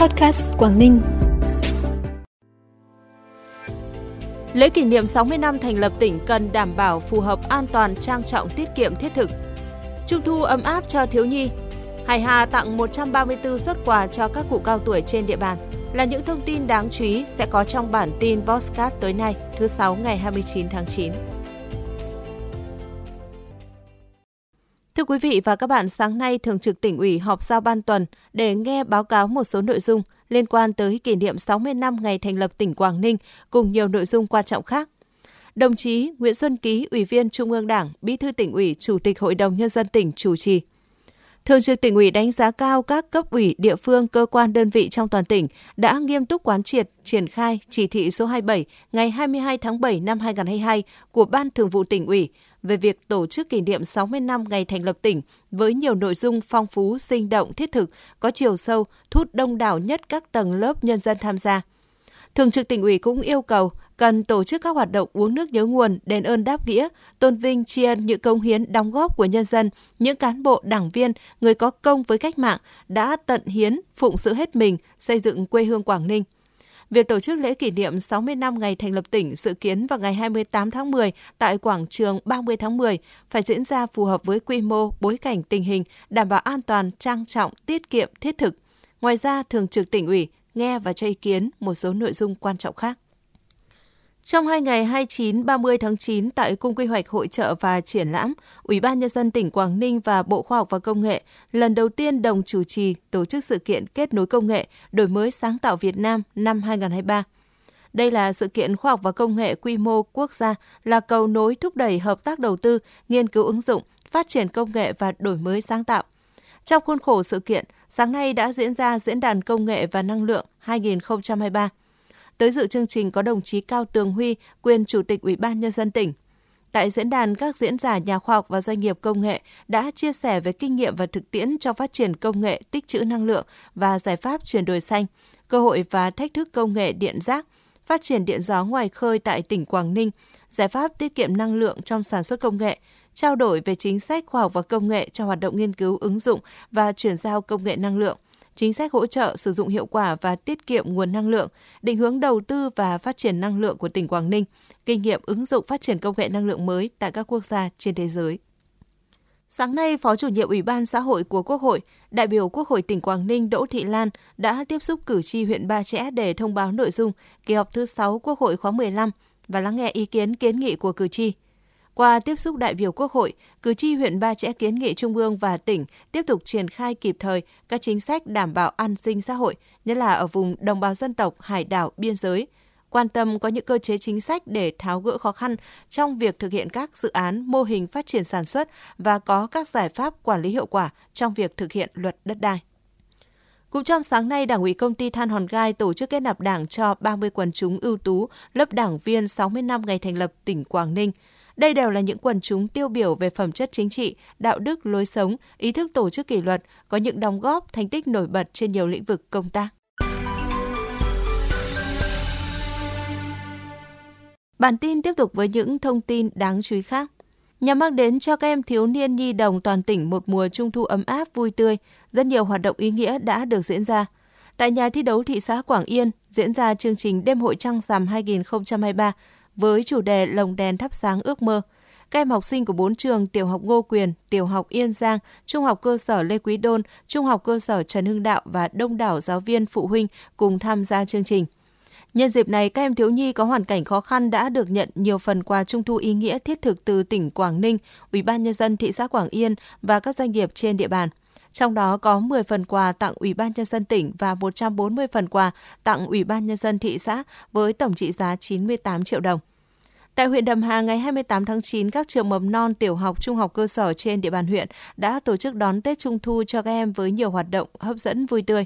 Podcast Quảng Ninh. Lễ kỷ niệm 60 năm thành lập tỉnh cần đảm bảo phù hợp an toàn, trang trọng, tiết kiệm, thiết thực. Trung thu ấm áp cho thiếu nhi. Hải Hà tặng 134 xuất quà cho các cụ cao tuổi trên địa bàn là những thông tin đáng chú ý sẽ có trong bản tin Bosscat tối nay, thứ sáu ngày 29 tháng 9. Thưa quý vị và các bạn, sáng nay Thường trực tỉnh ủy họp giao ban tuần để nghe báo cáo một số nội dung liên quan tới kỷ niệm 60 năm ngày thành lập tỉnh Quảng Ninh cùng nhiều nội dung quan trọng khác. Đồng chí Nguyễn Xuân Ký, Ủy viên Trung ương Đảng, Bí thư tỉnh ủy, Chủ tịch Hội đồng Nhân dân tỉnh chủ trì. Thường trực tỉnh ủy đánh giá cao các cấp ủy, địa phương, cơ quan đơn vị trong toàn tỉnh đã nghiêm túc quán triệt, triển khai chỉ thị số 27 ngày 22 tháng 7 năm 2022 của Ban Thường vụ tỉnh ủy về việc tổ chức kỷ niệm 60 năm ngày thành lập tỉnh với nhiều nội dung phong phú, sinh động, thiết thực, có chiều sâu, thu hút đông đảo nhất các tầng lớp nhân dân tham gia. Thường trực tỉnh ủy cũng yêu cầu cần tổ chức các hoạt động uống nước nhớ nguồn, đền ơn đáp nghĩa, tôn vinh tri ân những công hiến đóng góp của nhân dân, những cán bộ, đảng viên, người có công với cách mạng đã tận hiến, phụng sự hết mình xây dựng quê hương Quảng Ninh. Việc tổ chức lễ kỷ niệm 60 năm ngày thành lập tỉnh dự kiến vào ngày 28 tháng 10 tại quảng trường 30 tháng 10 phải diễn ra phù hợp với quy mô, bối cảnh tình hình, đảm bảo an toàn, trang trọng, tiết kiệm, thiết thực. Ngoài ra, Thường trực tỉnh ủy nghe và cho ý kiến một số nội dung quan trọng khác. Trong hai ngày 29-30 tháng 9 tại Cung quy hoạch hội trợ và triển lãm, Ủy ban Nhân dân tỉnh Quảng Ninh và Bộ Khoa học và Công nghệ lần đầu tiên đồng chủ trì tổ chức sự kiện kết nối công nghệ, đổi mới sáng tạo Việt Nam năm 2023. Đây là sự kiện khoa học và công nghệ quy mô quốc gia, là cầu nối thúc đẩy hợp tác đầu tư, nghiên cứu ứng dụng, phát triển công nghệ và đổi mới sáng tạo. Trong khuôn khổ sự kiện, sáng nay đã diễn ra Diễn đàn Công nghệ và Năng lượng 2023 Tới dự chương trình có đồng chí Cao Tường Huy, quyền Chủ tịch Ủy ban Nhân dân tỉnh. Tại diễn đàn, các diễn giả nhà khoa học và doanh nghiệp công nghệ đã chia sẻ về kinh nghiệm và thực tiễn cho phát triển công nghệ tích trữ năng lượng và giải pháp chuyển đổi xanh, cơ hội và thách thức công nghệ điện rác, phát triển điện gió ngoài khơi tại tỉnh Quảng Ninh, giải pháp tiết kiệm năng lượng trong sản xuất công nghệ, trao đổi về chính sách khoa học và công nghệ cho hoạt động nghiên cứu ứng dụng và chuyển giao công nghệ năng lượng – chính sách hỗ trợ sử dụng hiệu quả và tiết kiệm nguồn năng lượng, định hướng đầu tư và phát triển năng lượng của tỉnh Quảng Ninh, kinh nghiệm ứng dụng phát triển công nghệ năng lượng mới tại các quốc gia trên thế giới. Sáng nay, Phó chủ nhiệm Ủy ban xã hội của Quốc hội, đại biểu Quốc hội tỉnh Quảng Ninh Đỗ Thị Lan đã tiếp xúc cử tri huyện Ba Chẽ để thông báo nội dung kỳ họp thứ 6 Quốc hội khóa 15 và lắng nghe ý kiến kiến nghị của cử tri. Qua tiếp xúc đại biểu Quốc hội, cử tri huyện Ba Chẽ kiến nghị Trung ương và tỉnh tiếp tục triển khai kịp thời các chính sách đảm bảo an sinh xã hội, nhất là ở vùng đồng bào dân tộc, hải đảo, biên giới, quan tâm có những cơ chế chính sách để tháo gỡ khó khăn trong việc thực hiện các dự án mô hình phát triển sản xuất và có các giải pháp quản lý hiệu quả trong việc thực hiện luật đất đai. Cũng trong sáng nay, Đảng ủy công ty Than Hòn Gai tổ chức kết nạp đảng cho 30 quần chúng ưu tú lớp đảng viên 60 năm ngày thành lập tỉnh Quảng Ninh – đây đều là những quần chúng tiêu biểu về phẩm chất chính trị, đạo đức, lối sống, ý thức tổ chức kỷ luật, có những đóng góp, thành tích nổi bật trên nhiều lĩnh vực công tác. Bản tin tiếp tục với những thông tin đáng chú ý khác. Nhằm mang đến cho các em thiếu niên nhi đồng toàn tỉnh một mùa trung thu ấm áp vui tươi, rất nhiều hoạt động ý nghĩa đã được diễn ra. Tại nhà thi đấu thị xã Quảng Yên diễn ra chương trình Đêm hội trăng rằm 2023 với chủ đề Lồng đèn thắp sáng ước mơ. Các em học sinh của bốn trường tiểu học Ngô Quyền, tiểu học Yên Giang, trung học cơ sở Lê Quý Đôn, trung học cơ sở Trần Hưng Đạo và đông đảo giáo viên phụ huynh cùng tham gia chương trình. Nhân dịp này, các em thiếu nhi có hoàn cảnh khó khăn đã được nhận nhiều phần quà trung thu ý nghĩa thiết thực từ tỉnh Quảng Ninh, Ủy ban nhân dân thị xã Quảng Yên và các doanh nghiệp trên địa bàn. Trong đó có 10 phần quà tặng Ủy ban nhân dân tỉnh và 140 phần quà tặng Ủy ban nhân dân thị xã với tổng trị giá 98 triệu đồng. Tại huyện Đầm Hà ngày 28 tháng 9, các trường mầm non, tiểu học, trung học cơ sở trên địa bàn huyện đã tổ chức đón Tết Trung thu cho các em với nhiều hoạt động hấp dẫn vui tươi.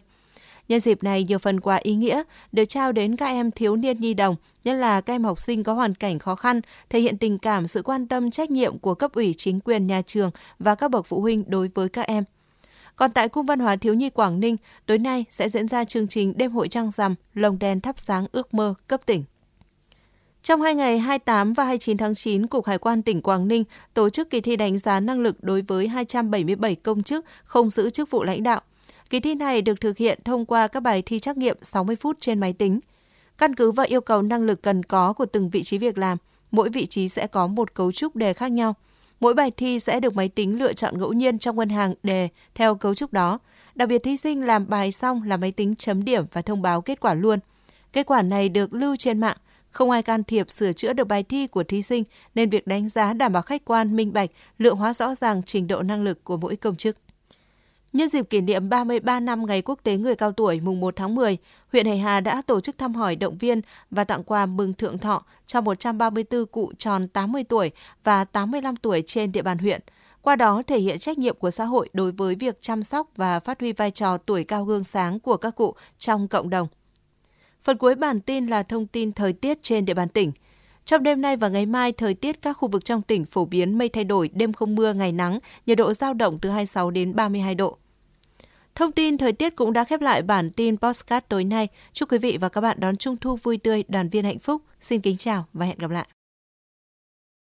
Nhân dịp này, nhiều phần quà ý nghĩa được trao đến các em thiếu niên nhi đồng, nhất là các em học sinh có hoàn cảnh khó khăn, thể hiện tình cảm, sự quan tâm, trách nhiệm của cấp ủy chính quyền nhà trường và các bậc phụ huynh đối với các em. Còn tại Cung văn hóa thiếu nhi Quảng Ninh, tối nay sẽ diễn ra chương trình Đêm hội trăng rằm, lồng đèn thắp sáng ước mơ cấp tỉnh. Trong hai ngày 28 và 29 tháng 9, Cục Hải quan tỉnh Quảng Ninh tổ chức kỳ thi đánh giá năng lực đối với 277 công chức không giữ chức vụ lãnh đạo. Kỳ thi này được thực hiện thông qua các bài thi trắc nghiệm 60 phút trên máy tính. Căn cứ vào yêu cầu năng lực cần có của từng vị trí việc làm, mỗi vị trí sẽ có một cấu trúc đề khác nhau. Mỗi bài thi sẽ được máy tính lựa chọn ngẫu nhiên trong ngân hàng đề theo cấu trúc đó. Đặc biệt thí sinh làm bài xong là máy tính chấm điểm và thông báo kết quả luôn. Kết quả này được lưu trên mạng, không ai can thiệp sửa chữa được bài thi của thí sinh nên việc đánh giá đảm bảo khách quan, minh bạch, lượng hóa rõ ràng trình độ năng lực của mỗi công chức. Nhân dịp kỷ niệm 33 năm Ngày Quốc tế Người cao tuổi mùng 1 tháng 10, huyện Hải Hà đã tổ chức thăm hỏi động viên và tặng quà mừng thượng thọ cho 134 cụ tròn 80 tuổi và 85 tuổi trên địa bàn huyện. Qua đó thể hiện trách nhiệm của xã hội đối với việc chăm sóc và phát huy vai trò tuổi cao gương sáng của các cụ trong cộng đồng. Phần cuối bản tin là thông tin thời tiết trên địa bàn tỉnh. Trong đêm nay và ngày mai, thời tiết các khu vực trong tỉnh phổ biến mây thay đổi, đêm không mưa, ngày nắng, nhiệt độ giao động từ 26 đến 32 độ. Thông tin thời tiết cũng đã khép lại bản tin Postcard tối nay. Chúc quý vị và các bạn đón Trung thu vui tươi, đoàn viên hạnh phúc. Xin kính chào và hẹn gặp lại.